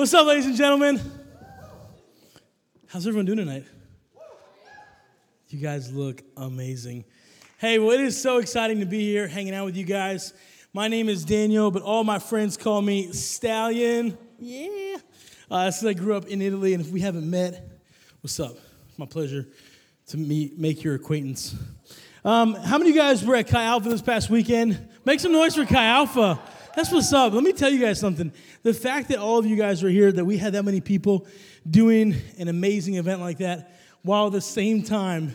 What's up, ladies and gentlemen? How's everyone doing tonight? You guys look amazing. Hey, well, it is so exciting to be here hanging out with you guys. My name is Daniel, but all my friends call me Stallion. Yeah. Uh, since I grew up in Italy, and if we haven't met, what's up? It's my pleasure to meet, make your acquaintance. Um, how many of you guys were at Chi Alpha this past weekend? Make some noise for Chi Alpha. That's what's up. Let me tell you guys something. The fact that all of you guys are here, that we had that many people doing an amazing event like that, while at the same time,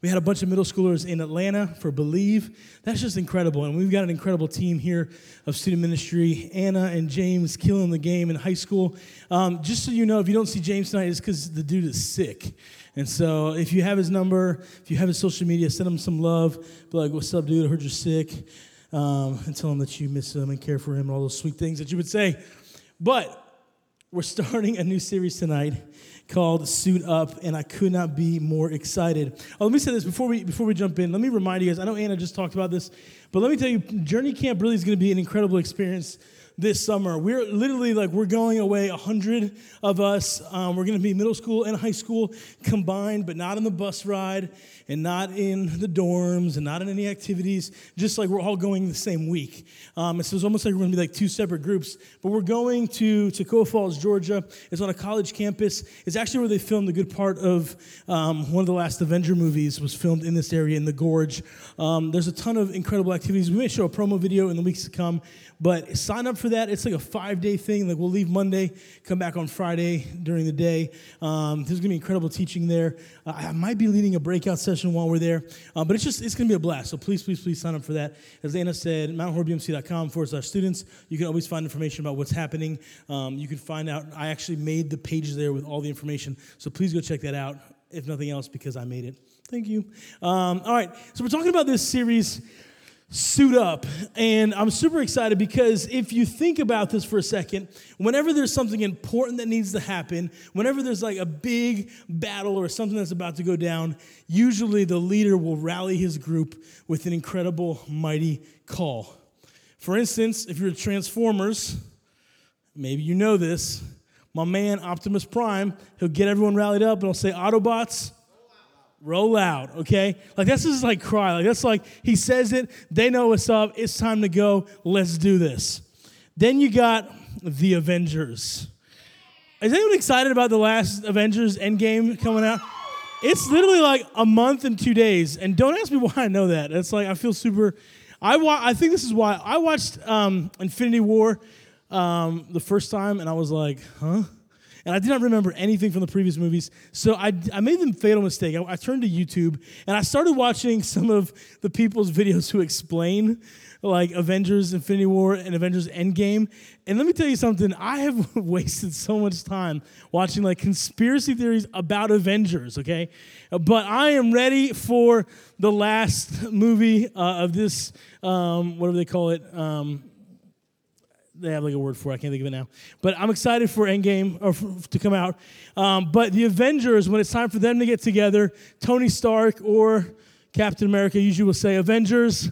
we had a bunch of middle schoolers in Atlanta for Believe. That's just incredible. And we've got an incredible team here of student ministry. Anna and James killing the game in high school. Um, just so you know, if you don't see James tonight, it's because the dude is sick. And so if you have his number, if you have his social media, send him some love. Be like, what's up, dude? I heard you're sick. Um, and tell him that you miss him and care for him and all those sweet things that you would say. But we're starting a new series tonight called Suit Up, and I could not be more excited. Oh, let me say this before we before we jump in. Let me remind you guys. I know Anna just talked about this, but let me tell you, Journey Camp really is going to be an incredible experience this summer. We're literally like we're going away. A hundred of us. Um, we're going to be middle school and high school combined, but not on the bus ride and not in the dorms and not in any activities. Just like we're all going the same week. Um, so it's almost like we're going to be like two separate groups. But we're going to Toccoa Falls, Georgia. It's on a college campus. It's actually where they filmed a good part of um, one of the last Avenger movies was filmed in this area in the Gorge. Um, there's a ton of incredible activities. We may show a promo video in the weeks to come. But sign up for that. It's like a five day thing. Like we'll leave Monday, come back on Friday during the day. Um, there's gonna be incredible teaching there. Uh, I might be leading a breakout session while we're there, uh, but it's just it's gonna be a blast. So please, please, please sign up for that. As Anna said, mountainhorebmc.com forward slash students. You can always find information about what's happening. Um, you can find out. I actually made the page there with all the information. So please go check that out. If nothing else, because I made it. Thank you. Um, all right. So we're talking about this series suit up. And I'm super excited because if you think about this for a second, whenever there's something important that needs to happen, whenever there's like a big battle or something that's about to go down, usually the leader will rally his group with an incredible, mighty call. For instance, if you're Transformers, maybe you know this, my man Optimus Prime, he'll get everyone rallied up and he'll say, Autobots, roll out, okay? Like this is like cry. Like that's like he says it, they know what's up, it's time to go, let's do this. Then you got the Avengers. Is anyone excited about the last Avengers Endgame coming out? It's literally like a month and two days, and don't ask me why I know that. It's like I feel super. I wa- I think this is why I watched um, Infinity War um, the first time, and I was like, huh? And I did not remember anything from the previous movies. So I, I made the fatal mistake. I, I, turned to YouTube and I started watching some of the people's videos who explain like Avengers Infinity War and Avengers Endgame. And let me tell you something, I have wasted so much time watching like conspiracy theories about Avengers, okay? But I am ready for the last movie uh, of this, um, what do they call it? Um, they have like a word for it. I can't think of it now. But I'm excited for Endgame or for, to come out. Um, but the Avengers, when it's time for them to get together, Tony Stark or Captain America usually will say, "Avengers."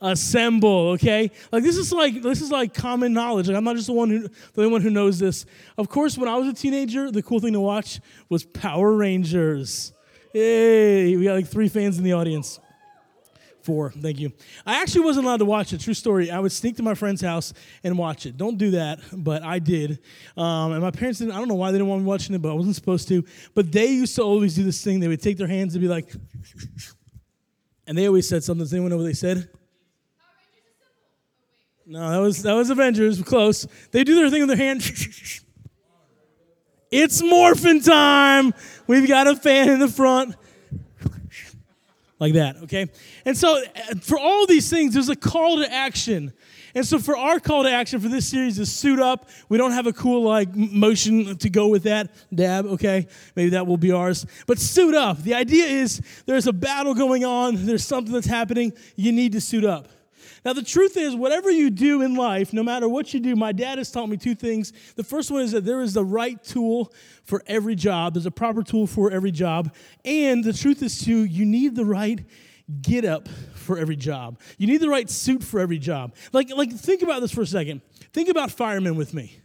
assemble okay like this is like this is like common knowledge like i'm not just the one who the only one who knows this of course when i was a teenager the cool thing to watch was power rangers hey we got like three fans in the audience Four, thank you. I actually wasn't allowed to watch it. True story. I would sneak to my friend's house and watch it. Don't do that, but I did. Um, and my parents didn't. I don't know why they didn't want me watching it, but I wasn't supposed to. But they used to always do this thing. They would take their hands and be like, and they always said something. Does anyone know what they said? No, that was that was Avengers. Close. They do their thing with their hand. it's morphin' time. We've got a fan in the front like that, okay? And so for all these things, there's a call to action. And so for our call to action for this series is suit up. We don't have a cool like motion to go with that. Dab, okay? Maybe that will be ours. But suit up. The idea is there's a battle going on, there's something that's happening, you need to suit up. Now, the truth is, whatever you do in life, no matter what you do, my dad has taught me two things. The first one is that there is the right tool for every job, there's a proper tool for every job. And the truth is, too, you need the right get up for every job. You need the right suit for every job. Like, like think about this for a second. Think about firemen with me.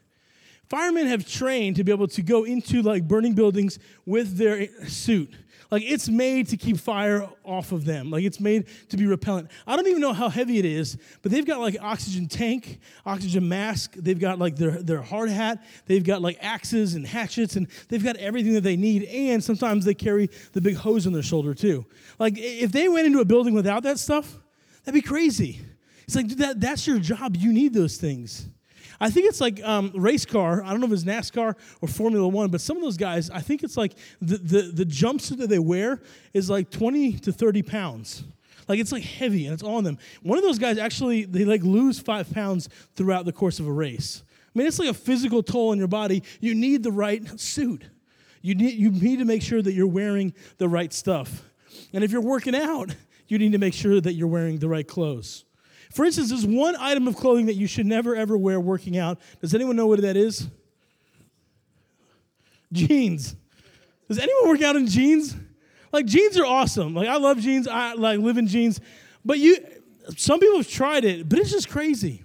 Firemen have trained to be able to go into like burning buildings with their suit. Like it's made to keep fire off of them. Like it's made to be repellent. I don't even know how heavy it is, but they've got like oxygen tank, oxygen mask. They've got like their, their hard hat. They've got like axes and hatchets, and they've got everything that they need. And sometimes they carry the big hose on their shoulder too. Like if they went into a building without that stuff, that'd be crazy. It's like that, that's your job. You need those things. I think it's like um, race car. I don't know if it's NASCAR or Formula One, but some of those guys, I think it's like the, the, the jumpsuit that they wear is like 20 to 30 pounds. Like it's like heavy and it's on them. One of those guys actually, they like lose five pounds throughout the course of a race. I mean, it's like a physical toll on your body. You need the right suit. You need, you need to make sure that you're wearing the right stuff. And if you're working out, you need to make sure that you're wearing the right clothes. For instance, there's one item of clothing that you should never ever wear working out. Does anyone know what that is? Jeans. Does anyone work out in jeans? Like jeans are awesome. Like I love jeans. I like live in jeans. But you some people have tried it, but it's just crazy.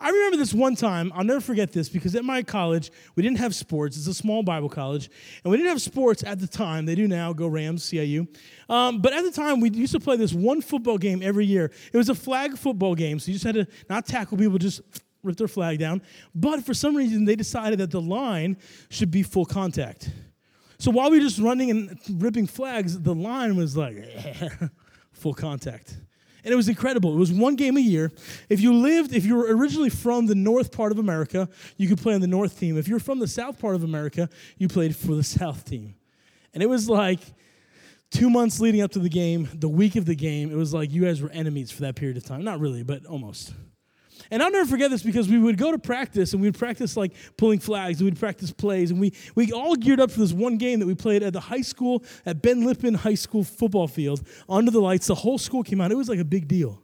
I remember this one time, I'll never forget this because at my college, we didn't have sports. It's a small Bible college. And we didn't have sports at the time. They do now, go Rams, CIU. Um, but at the time, we used to play this one football game every year. It was a flag football game. So you just had to not tackle people, just rip their flag down. But for some reason, they decided that the line should be full contact. So while we were just running and ripping flags, the line was like full contact. And it was incredible. It was one game a year. If you lived, if you were originally from the north part of America, you could play on the north team. If you're from the south part of America, you played for the south team. And it was like two months leading up to the game, the week of the game, it was like you guys were enemies for that period of time. Not really, but almost. And I'll never forget this because we would go to practice and we'd practice like pulling flags and we'd practice plays. And we, we all geared up for this one game that we played at the high school, at Ben Lippen High School football field, under the lights. The whole school came out. It was like a big deal.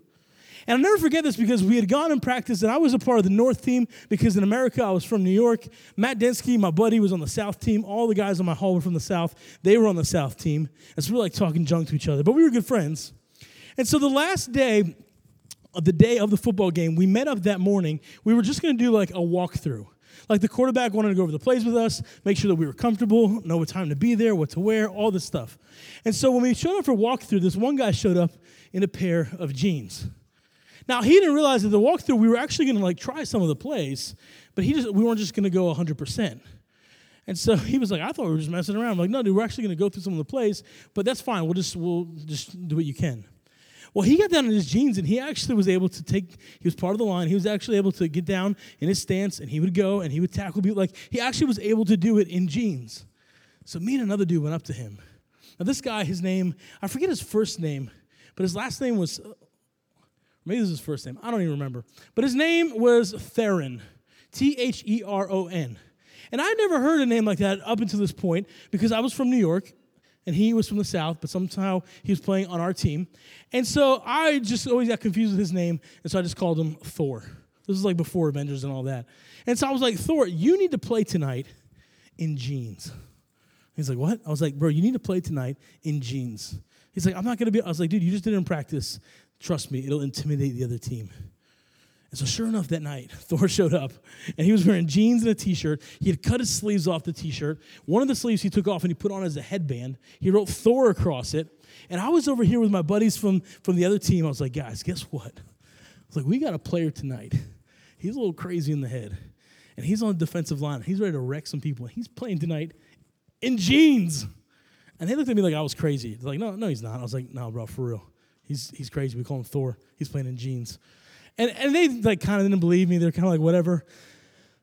And I'll never forget this because we had gone and practiced, and I was a part of the North team because in America I was from New York. Matt Densky, my buddy, was on the South team. All the guys on my hall were from the South. They were on the South team. And so we were like talking junk to each other, but we were good friends. And so the last day, the day of the football game, we met up that morning. We were just going to do like a walkthrough. Like the quarterback wanted to go over the plays with us, make sure that we were comfortable, know what time to be there, what to wear, all this stuff. And so when we showed up for walkthrough, this one guy showed up in a pair of jeans. Now he didn't realize that the walkthrough we were actually going to like try some of the plays, but he just we weren't just going to go 100 percent. And so he was like, I thought we were just messing around. I'm like, no, dude, we're actually going to go through some of the plays, but that's fine. We'll just we'll just do what you can. Well, he got down in his jeans and he actually was able to take, he was part of the line. He was actually able to get down in his stance and he would go and he would tackle people. Like, he actually was able to do it in jeans. So me and another dude went up to him. Now, this guy, his name, I forget his first name, but his last name was, uh, maybe this is his first name. I don't even remember. But his name was Theron, T H E R O N. And I'd never heard a name like that up until this point because I was from New York and he was from the South, but somehow he was playing on our team. And so I just always got confused with his name, and so I just called him Thor. This is like before Avengers and all that. And so I was like, Thor, you need to play tonight in jeans. He's like, what? I was like, bro, you need to play tonight in jeans. He's like, I'm not going to be. I was like, dude, you just didn't practice. Trust me, it'll intimidate the other team. And so, sure enough, that night, Thor showed up and he was wearing jeans and a t shirt. He had cut his sleeves off the t shirt. One of the sleeves he took off and he put on as a headband. He wrote Thor across it. And I was over here with my buddies from, from the other team. I was like, guys, guess what? I was like, we got a player tonight. He's a little crazy in the head. And he's on the defensive line. He's ready to wreck some people. He's playing tonight in jeans. And they looked at me like I was crazy. They're like, no, no, he's not. I was like, no, bro, for real. He's, he's crazy. We call him Thor. He's playing in jeans. And, and they like kind of didn't believe me. They're kind of like, whatever.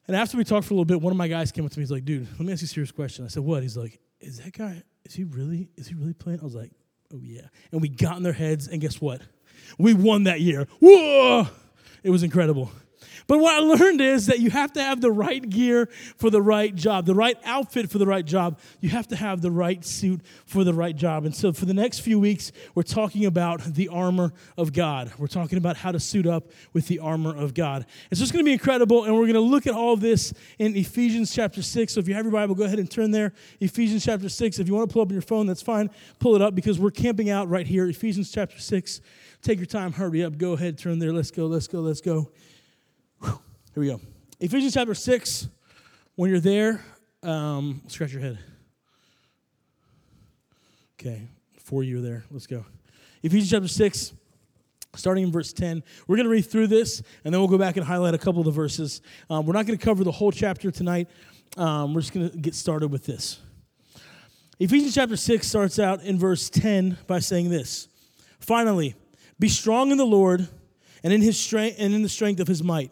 And after we talked for a little bit, one of my guys came up to me. He's like, dude, let me ask you a serious question. I said, what? He's like, is that guy, is he really, is he really playing? I was like, oh yeah. And we got in their heads, and guess what? We won that year. Whoa! It was incredible. But what I learned is that you have to have the right gear for the right job, the right outfit for the right job. You have to have the right suit for the right job. And so for the next few weeks, we're talking about the armor of God. We're talking about how to suit up with the armor of God. It's just going to be incredible. And we're going to look at all this in Ephesians chapter 6. So if you have your Bible, go ahead and turn there. Ephesians chapter 6. If you want to pull up on your phone, that's fine. Pull it up because we're camping out right here. Ephesians chapter 6. Take your time, hurry up, go ahead, turn there. Let's go, let's go, let's go. Here we go. Ephesians chapter 6, when you're there, um, scratch your head. Okay, four you there. Let's go. Ephesians chapter 6, starting in verse 10. We're going to read through this, and then we'll go back and highlight a couple of the verses. Um, we're not going to cover the whole chapter tonight. Um, we're just going to get started with this. Ephesians chapter 6 starts out in verse 10 by saying this Finally, be strong in the Lord and in his strength and in the strength of his might.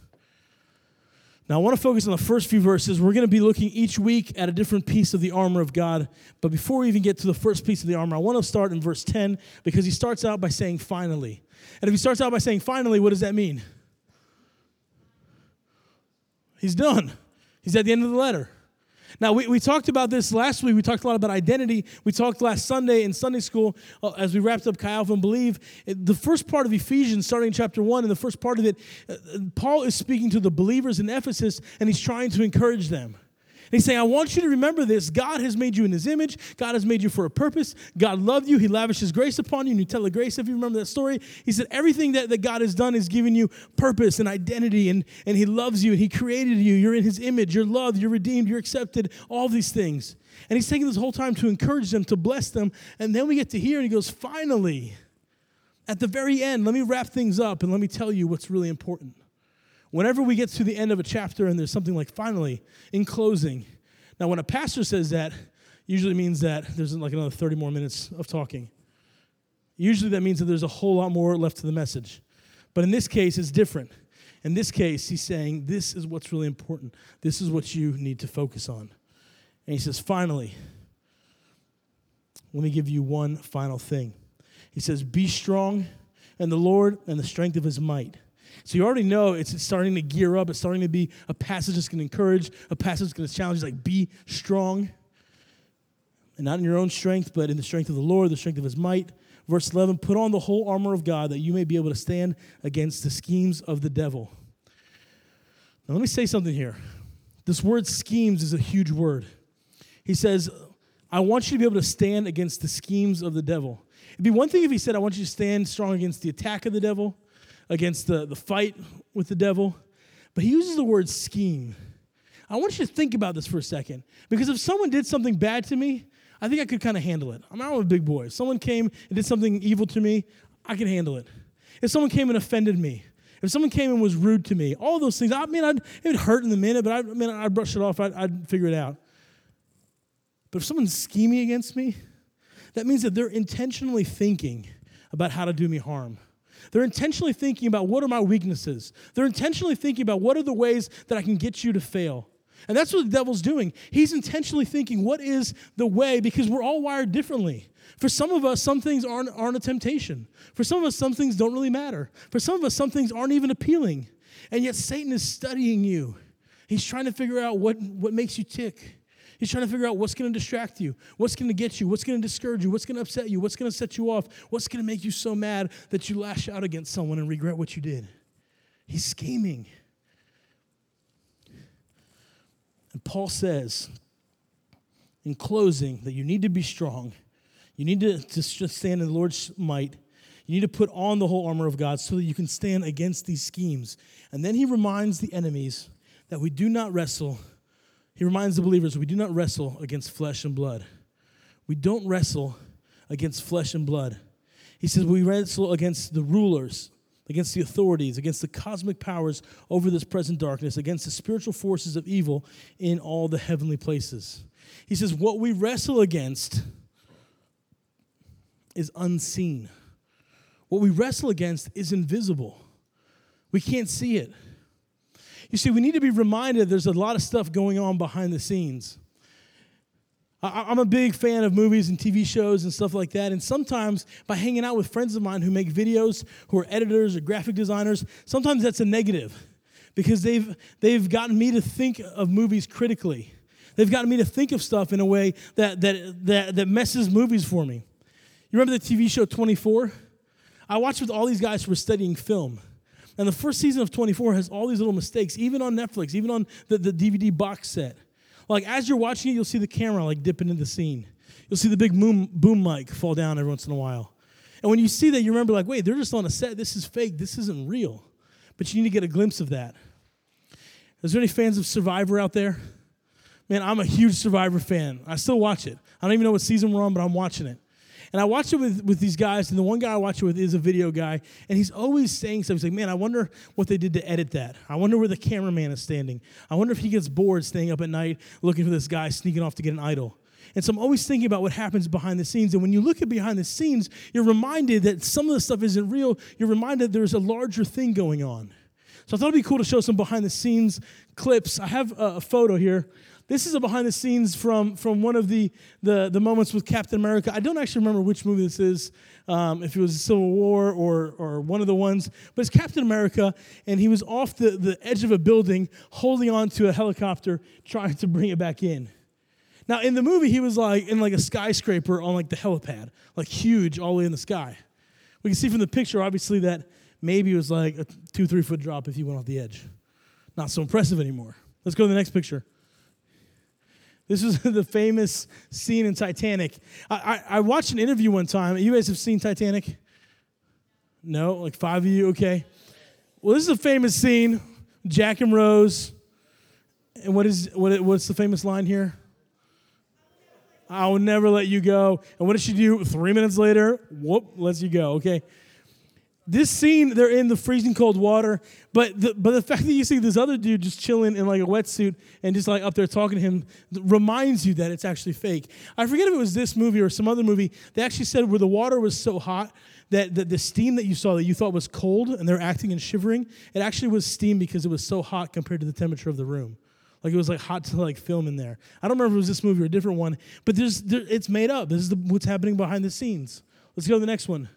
Now, I want to focus on the first few verses. We're going to be looking each week at a different piece of the armor of God. But before we even get to the first piece of the armor, I want to start in verse 10 because he starts out by saying, finally. And if he starts out by saying, finally, what does that mean? He's done. He's at the end of the letter. Now, we, we talked about this last week. We talked a lot about identity. We talked last Sunday in Sunday school uh, as we wrapped up Chi Alpha and Believe. The first part of Ephesians, starting in chapter 1, and the first part of it, uh, Paul is speaking to the believers in Ephesus and he's trying to encourage them. He's saying, I want you to remember this. God has made you in his image. God has made you for a purpose. God loved you. He lavished his grace upon you. And you tell the grace, if you remember that story. He said, everything that, that God has done is giving you purpose and identity. And, and he loves you and he created you. You're in his image. You're loved. You're redeemed. You're accepted. All these things. And he's taking this whole time to encourage them, to bless them. And then we get to here and he goes, finally, at the very end, let me wrap things up and let me tell you what's really important. Whenever we get to the end of a chapter and there's something like finally, in closing. Now, when a pastor says that, usually means that there's like another 30 more minutes of talking. Usually that means that there's a whole lot more left to the message. But in this case, it's different. In this case, he's saying, This is what's really important. This is what you need to focus on. And he says, Finally, let me give you one final thing. He says, Be strong in the Lord and the strength of his might. So you already know it's starting to gear up. It's starting to be a passage that's going to encourage, a passage that's going to challenge. like, be strong. And not in your own strength, but in the strength of the Lord, the strength of his might. Verse 11 Put on the whole armor of God that you may be able to stand against the schemes of the devil. Now, let me say something here. This word schemes is a huge word. He says, I want you to be able to stand against the schemes of the devil. It'd be one thing if he said, I want you to stand strong against the attack of the devil against the, the fight with the devil, but he uses the word scheme. I want you to think about this for a second because if someone did something bad to me, I think I could kind of handle it. I'm not a big boy. If someone came and did something evil to me, I can handle it. If someone came and offended me, if someone came and was rude to me, all those things, I mean, I'd, it would hurt in the minute, but I, I mean, I'd brush it off, I'd, I'd figure it out. But if someone's scheming against me, that means that they're intentionally thinking about how to do me harm. They're intentionally thinking about what are my weaknesses. They're intentionally thinking about what are the ways that I can get you to fail. And that's what the devil's doing. He's intentionally thinking, what is the way? Because we're all wired differently. For some of us, some things aren't, aren't a temptation. For some of us, some things don't really matter. For some of us, some things aren't even appealing. And yet, Satan is studying you. He's trying to figure out what, what makes you tick. He's trying to figure out what's going to distract you, what's going to get you, what's going to discourage you, what's going to upset you, what's going to set you off, what's going to make you so mad that you lash out against someone and regret what you did. He's scheming. And Paul says, in closing, that you need to be strong. You need to, to stand in the Lord's might. You need to put on the whole armor of God so that you can stand against these schemes. And then he reminds the enemies that we do not wrestle he reminds the believers we do not wrestle against flesh and blood. We don't wrestle against flesh and blood. He says we wrestle against the rulers, against the authorities, against the cosmic powers over this present darkness, against the spiritual forces of evil in all the heavenly places. He says what we wrestle against is unseen. what we wrestle against is invisible. We can't see it. You see, we need to be reminded there's a lot of stuff going on behind the scenes. I'm a big fan of movies and TV shows and stuff like that. And sometimes by hanging out with friends of mine who make videos, who are editors or graphic designers, sometimes that's a negative because they've, they've gotten me to think of movies critically. They've gotten me to think of stuff in a way that, that, that, that messes movies for me. You remember the TV show 24? I watched with all these guys who were studying film. And the first season of 24 has all these little mistakes, even on Netflix, even on the, the DVD box set. Like as you're watching it, you'll see the camera like dipping into the scene. You'll see the big boom, boom mic fall down every once in a while. And when you see that, you remember, like, wait, they're just on a set. This is fake. This isn't real. But you need to get a glimpse of that. Is there any fans of Survivor out there? Man, I'm a huge Survivor fan. I still watch it. I don't even know what season we're on, but I'm watching it. And I watch it with, with these guys, and the one guy I watch it with is a video guy, and he's always saying something. He's like, man, I wonder what they did to edit that. I wonder where the cameraman is standing. I wonder if he gets bored staying up at night looking for this guy sneaking off to get an idol. And so I'm always thinking about what happens behind the scenes. And when you look at behind the scenes, you're reminded that some of the stuff isn't real. You're reminded there's a larger thing going on. So I thought it'd be cool to show some behind the scenes clips. I have a photo here this is a behind the scenes from, from one of the, the, the moments with Captain America. I don't actually remember which movie this is, um, if it was Civil War or, or one of the ones, but it's Captain America, and he was off the, the edge of a building holding on to a helicopter trying to bring it back in. Now, in the movie, he was like in like a skyscraper on like the helipad, like huge all the way in the sky. We can see from the picture, obviously, that maybe it was like a two, three foot drop if he went off the edge. Not so impressive anymore. Let's go to the next picture. This is the famous scene in Titanic. I, I, I, watched an interview one time. You guys have seen Titanic? No? Like five of you? Okay. Well, this is a famous scene. Jack and Rose. And what is what? What's the famous line here? I will never let you go. And what does she do? Three minutes later, whoop, lets you go. Okay this scene, they're in the freezing cold water, but the, but the fact that you see this other dude just chilling in like a wetsuit and just like up there talking to him reminds you that it's actually fake. I forget if it was this movie or some other movie. They actually said where the water was so hot that the, the steam that you saw that you thought was cold and they're acting and shivering, it actually was steam because it was so hot compared to the temperature of the room. Like it was like hot to like film in there. I don't remember if it was this movie or a different one, but there's there, it's made up. This is the, what's happening behind the scenes. Let's go to the next one.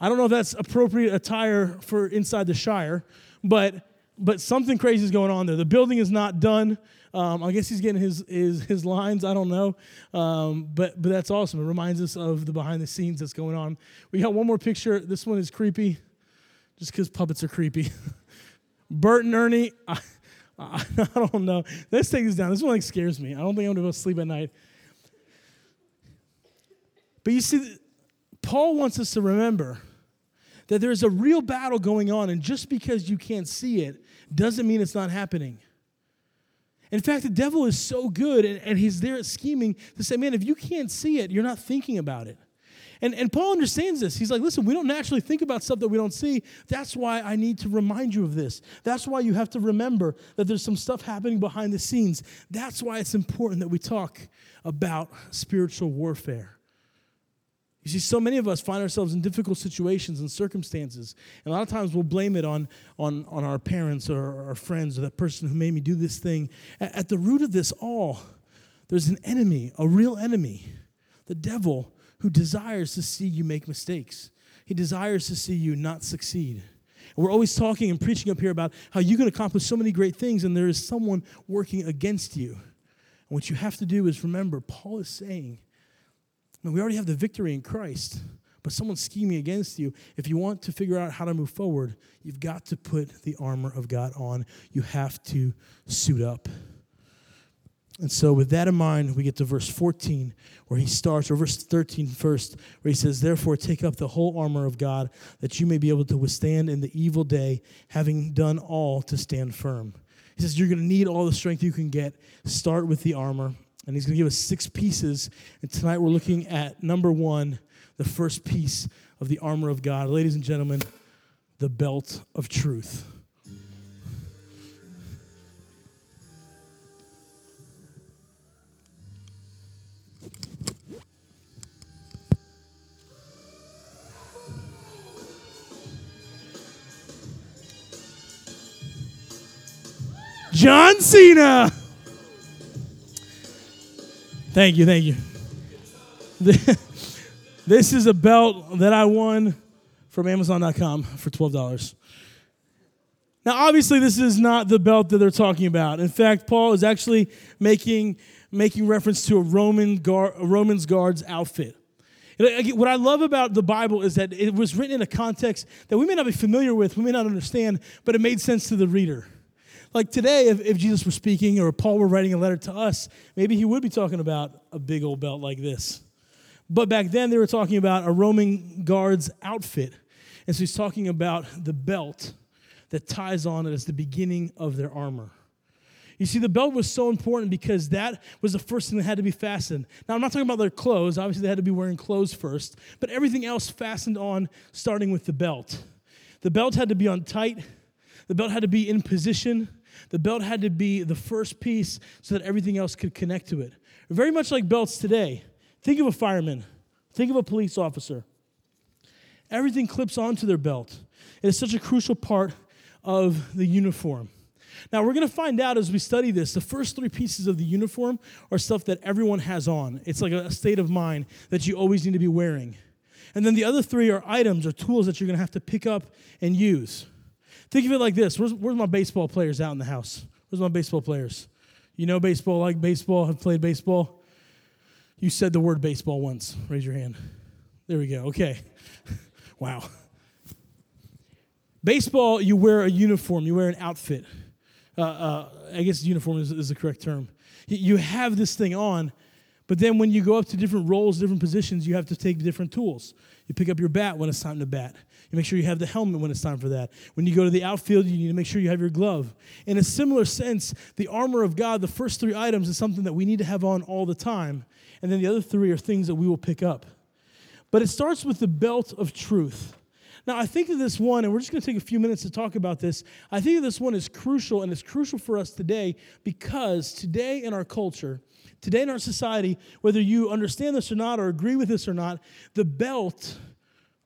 I don't know if that's appropriate attire for inside the Shire, but but something crazy is going on there. The building is not done. Um, I guess he's getting his, his, his lines. I don't know. Um, but, but that's awesome. It reminds us of the behind the scenes that's going on. We got one more picture. This one is creepy, just because puppets are creepy. Bert and Ernie, I, I, I, don't know. Let's take this down. This one like scares me. I don't think I'm going to go sleep at night. But you see, Paul wants us to remember that there's a real battle going on, and just because you can't see it doesn't mean it's not happening. In fact, the devil is so good, and, and he's there scheming to say, man, if you can't see it, you're not thinking about it. And, and Paul understands this. He's like, listen, we don't naturally think about stuff that we don't see. That's why I need to remind you of this. That's why you have to remember that there's some stuff happening behind the scenes. That's why it's important that we talk about spiritual warfare. You see, so many of us find ourselves in difficult situations and circumstances. And a lot of times we'll blame it on, on, on our parents or our friends or that person who made me do this thing. At, at the root of this all, there's an enemy, a real enemy, the devil, who desires to see you make mistakes. He desires to see you not succeed. And we're always talking and preaching up here about how you can accomplish so many great things, and there is someone working against you. And what you have to do is remember, Paul is saying, and we already have the victory in Christ, but someone's scheming against you. If you want to figure out how to move forward, you've got to put the armor of God on. You have to suit up. And so, with that in mind, we get to verse 14, where he starts, or verse 13 first, where he says, Therefore, take up the whole armor of God, that you may be able to withstand in the evil day, having done all to stand firm. He says, You're going to need all the strength you can get. Start with the armor and he's going to give us six pieces. And tonight we're looking at number one, the first piece of the armor of God. Ladies and gentlemen, the belt of truth. John Cena. Thank you, thank you. This is a belt that I won from Amazon.com for $12. Now, obviously, this is not the belt that they're talking about. In fact, Paul is actually making, making reference to a Roman guard, a Roman's guard's outfit. What I love about the Bible is that it was written in a context that we may not be familiar with, we may not understand, but it made sense to the reader. Like today, if, if Jesus were speaking or Paul were writing a letter to us, maybe he would be talking about a big old belt like this. But back then, they were talking about a Roman guard's outfit. And so he's talking about the belt that ties on it as the beginning of their armor. You see, the belt was so important because that was the first thing that had to be fastened. Now, I'm not talking about their clothes. Obviously, they had to be wearing clothes first, but everything else fastened on starting with the belt. The belt had to be on tight, the belt had to be in position, the belt had to be the first piece so that everything else could connect to it. Very much like belts today. Think of a fireman, think of a police officer. Everything clips onto their belt. It is such a crucial part of the uniform. Now, we're going to find out as we study this, the first three pieces of the uniform are stuff that everyone has on. It's like a state of mind that you always need to be wearing. And then the other three are items or tools that you're going to have to pick up and use. Think of it like this where's, where's my baseball players out in the house? Where's my baseball players? You know baseball, like baseball, have played baseball? You said the word baseball once. Raise your hand. There we go. Okay. wow. Baseball, you wear a uniform, you wear an outfit. Uh, uh, I guess uniform is, is the correct term. You have this thing on, but then when you go up to different roles, different positions, you have to take different tools. You pick up your bat when it's time to bat. You make sure you have the helmet when it's time for that. When you go to the outfield, you need to make sure you have your glove. In a similar sense, the armor of God, the first three items, is something that we need to have on all the time. And then the other three are things that we will pick up. But it starts with the belt of truth. Now, I think of this one, and we're just going to take a few minutes to talk about this. I think this one is crucial, and it's crucial for us today because today in our culture, today in our society, whether you understand this or not, or agree with this or not, the belt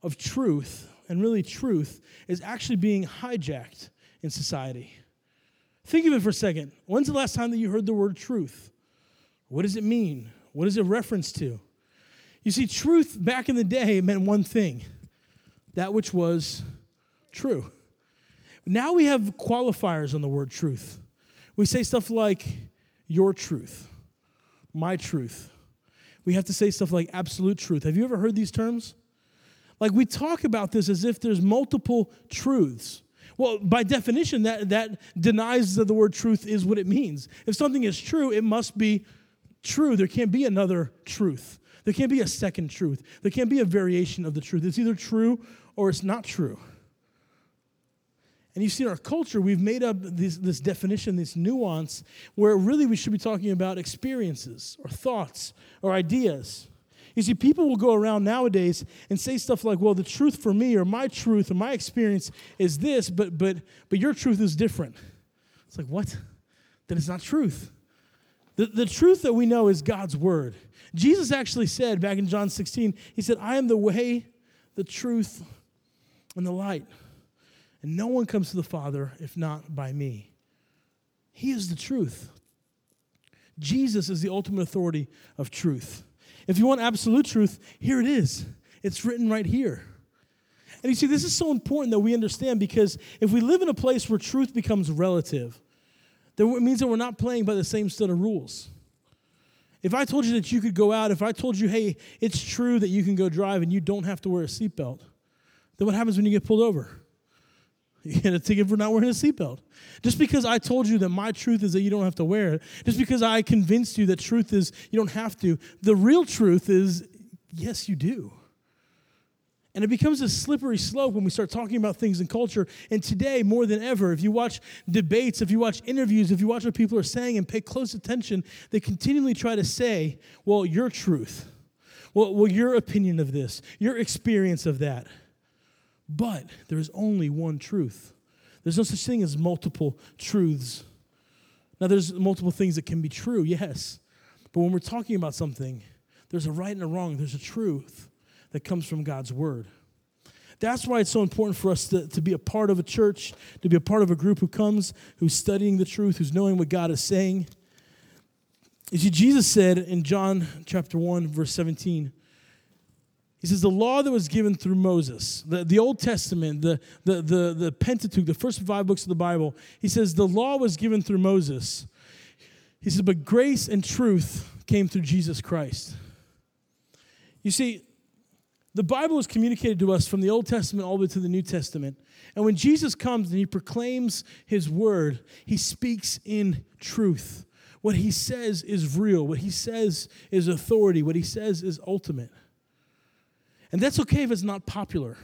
of truth and really truth is actually being hijacked in society. Think of it for a second. When's the last time that you heard the word truth? What does it mean? What is it reference to? You see, truth back in the day meant one thing that which was true. Now we have qualifiers on the word truth. We say stuff like your truth, my truth. We have to say stuff like absolute truth. Have you ever heard these terms? Like we talk about this as if there's multiple truths. Well, by definition, that, that denies that the word truth is what it means. If something is true, it must be true. There can't be another truth. There can't be a second truth. There can't be a variation of the truth. It's either true or it's not true. And you see, in our culture, we've made up this, this definition, this nuance, where really we should be talking about experiences or thoughts or ideas. You see, people will go around nowadays and say stuff like, well, the truth for me or my truth or my experience is this, but, but, but your truth is different. It's like, what? Then it's not truth. The, the truth that we know is God's word. Jesus actually said back in John 16, He said, I am the way, the truth, and the light. And no one comes to the Father if not by me. He is the truth. Jesus is the ultimate authority of truth. If you want absolute truth, here it is. It's written right here. And you see, this is so important that we understand because if we live in a place where truth becomes relative, then it means that we're not playing by the same set of rules. If I told you that you could go out, if I told you, hey, it's true that you can go drive and you don't have to wear a seatbelt, then what happens when you get pulled over? You get a ticket for not wearing a seatbelt. Just because I told you that my truth is that you don't have to wear it, just because I convinced you that truth is you don't have to, the real truth is yes, you do. And it becomes a slippery slope when we start talking about things in culture. And today, more than ever, if you watch debates, if you watch interviews, if you watch what people are saying and pay close attention, they continually try to say, well, your truth. Well, well your opinion of this, your experience of that. But there is only one truth. There's no such thing as multiple truths. Now, there's multiple things that can be true, yes. But when we're talking about something, there's a right and a wrong, there's a truth that comes from God's word. That's why it's so important for us to, to be a part of a church, to be a part of a group who comes, who's studying the truth, who's knowing what God is saying. You see, Jesus said in John chapter 1, verse 17, he says, The law that was given through Moses, the, the Old Testament, the, the, the, the Pentateuch, the first five books of the Bible, he says, The law was given through Moses. He says, But grace and truth came through Jesus Christ. You see, the Bible is communicated to us from the Old Testament all the way to the New Testament. And when Jesus comes and he proclaims his word, he speaks in truth. What he says is real. What he says is authority. What he says is ultimate. And that's okay if it's not popular.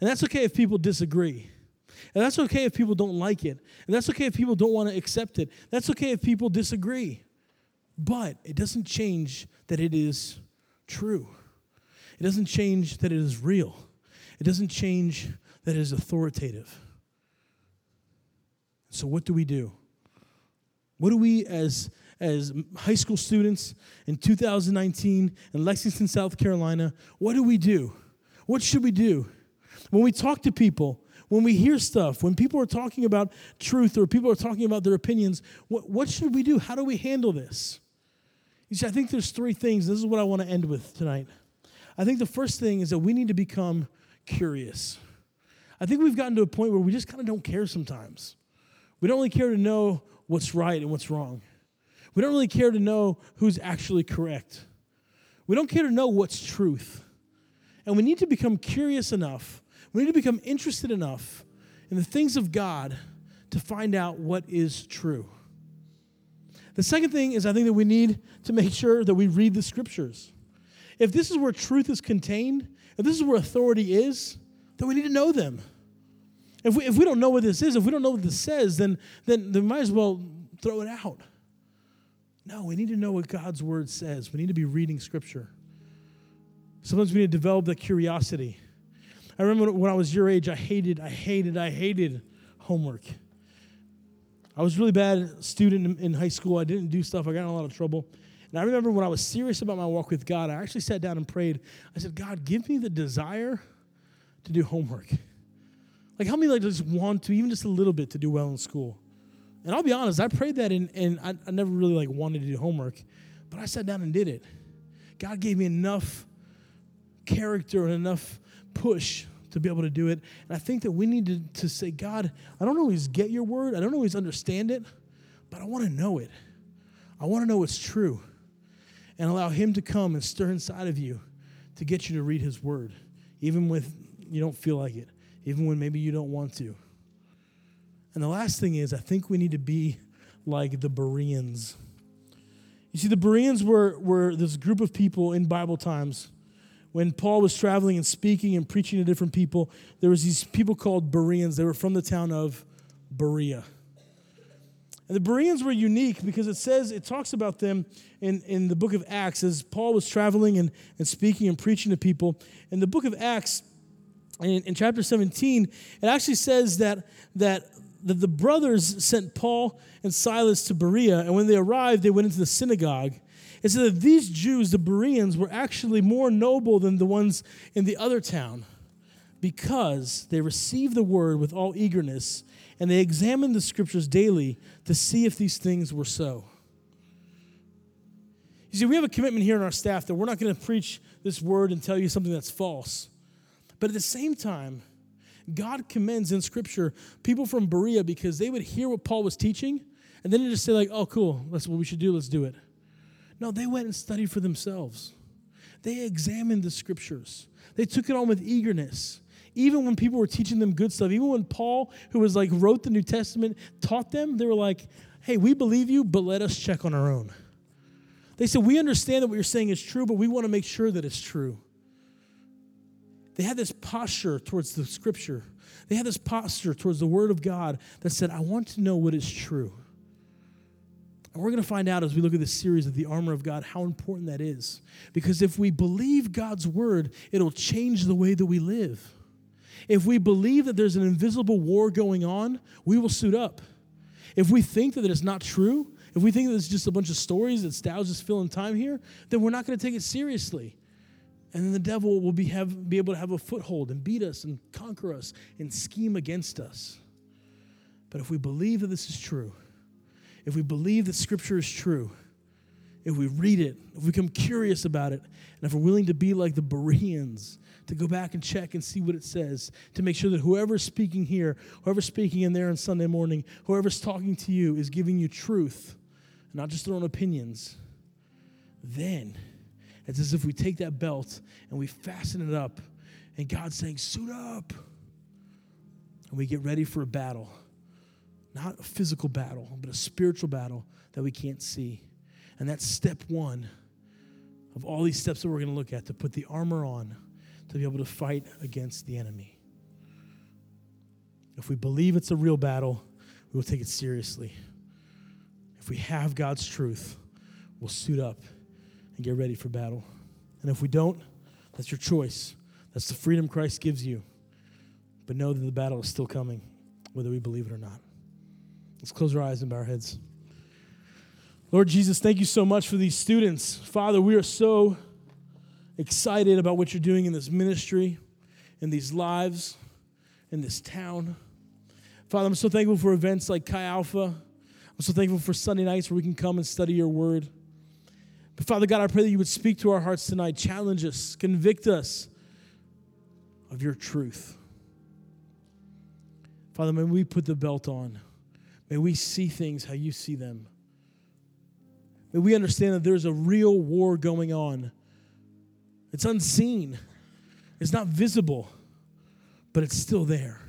And that's okay if people disagree. And that's okay if people don't like it. And that's okay if people don't want to accept it. That's okay if people disagree. But it doesn't change that it is true. It doesn't change that it is real. It doesn't change that it is authoritative. So, what do we do? What do we, as, as high school students in 2019 in Lexington, South Carolina, what do we do? What should we do? When we talk to people, when we hear stuff, when people are talking about truth or people are talking about their opinions, what, what should we do? How do we handle this? You see, I think there's three things. This is what I want to end with tonight. I think the first thing is that we need to become curious. I think we've gotten to a point where we just kind of don't care sometimes. We don't really care to know what's right and what's wrong. We don't really care to know who's actually correct. We don't care to know what's truth. And we need to become curious enough, we need to become interested enough in the things of God to find out what is true. The second thing is, I think that we need to make sure that we read the scriptures. If this is where truth is contained, if this is where authority is, then we need to know them. If we, if we don't know what this is, if we don't know what this says, then, then, then we might as well throw it out. No, we need to know what God's word says. We need to be reading scripture. Sometimes we need to develop that curiosity. I remember when I was your age, I hated, I hated, I hated homework. I was really bad student in, high school. I didn't do stuff. I got in a lot of trouble. And I remember when I was serious about my walk with God, I actually sat down and prayed. I said, God, give me the desire to do homework. Like, help me like just want to, even just a little bit, to do well in school. And I'll be honest, I prayed that and, and I, I never really like wanted to do homework, but I sat down and did it. God gave me enough character and enough push to be able to do it. And I think that we need to, to say, God, I don't always get your word, I don't always understand it, but I want to know it. I want to know what's true. And allow Him to come and stir inside of you to get you to read His word, even when you don't feel like it even when maybe you don't want to. And the last thing is, I think we need to be like the Bereans. You see, the Bereans were, were this group of people in Bible times. When Paul was traveling and speaking and preaching to different people, there was these people called Bereans. They were from the town of Berea. And the Bereans were unique because it says, it talks about them in, in the book of Acts as Paul was traveling and, and speaking and preaching to people. In the book of Acts, in, in chapter 17, it actually says that, that the, the brothers sent Paul and Silas to Berea, and when they arrived, they went into the synagogue. It said that these Jews, the Bereans, were actually more noble than the ones in the other town because they received the word with all eagerness and they examined the scriptures daily to see if these things were so. You see, we have a commitment here in our staff that we're not going to preach this word and tell you something that's false. But at the same time, God commends in Scripture people from Berea because they would hear what Paul was teaching and then just say, like, oh, cool, that's what we should do, let's do it. No, they went and studied for themselves. They examined the Scriptures, they took it on with eagerness. Even when people were teaching them good stuff, even when Paul, who was like wrote the New Testament, taught them, they were like, hey, we believe you, but let us check on our own. They said, we understand that what you're saying is true, but we want to make sure that it's true. They had this posture towards the scripture. They had this posture towards the word of God that said, I want to know what is true. And we're going to find out as we look at this series of the armor of God how important that is. Because if we believe God's word, it'll change the way that we live. If we believe that there's an invisible war going on, we will suit up. If we think that it's not true, if we think that it's just a bunch of stories that Stow's just filling time here, then we're not going to take it seriously. And then the devil will be, have, be able to have a foothold and beat us and conquer us and scheme against us. But if we believe that this is true, if we believe that Scripture is true, if we read it, if we become curious about it, and if we're willing to be like the Bereans, to go back and check and see what it says, to make sure that whoever's speaking here, whoever's speaking in there on Sunday morning, whoever's talking to you is giving you truth, not just their own opinions, then it's as if we take that belt and we fasten it up, and God's saying, Suit up. And we get ready for a battle. Not a physical battle, but a spiritual battle that we can't see. And that's step one of all these steps that we're going to look at to put the armor on to be able to fight against the enemy. If we believe it's a real battle, we will take it seriously. If we have God's truth, we'll suit up and get ready for battle. And if we don't, that's your choice. That's the freedom Christ gives you. But know that the battle is still coming, whether we believe it or not. Let's close our eyes and bow our heads. Lord Jesus, thank you so much for these students. Father, we are so excited about what you're doing in this ministry, in these lives, in this town. Father, I'm so thankful for events like Chi Alpha. I'm so thankful for Sunday nights where we can come and study your word. But Father God, I pray that you would speak to our hearts tonight, challenge us, convict us of your truth. Father, may we put the belt on. May we see things how you see them. May we understand that there's a real war going on. It's unseen, it's not visible, but it's still there.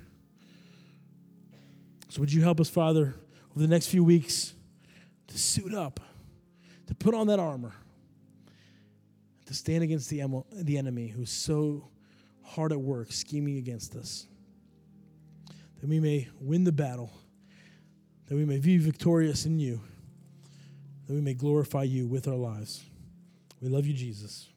So, would you help us, Father, over the next few weeks to suit up, to put on that armor, to stand against the, the enemy who's so hard at work scheming against us, that we may win the battle, that we may be victorious in you that we may glorify you with our lives. We love you, Jesus.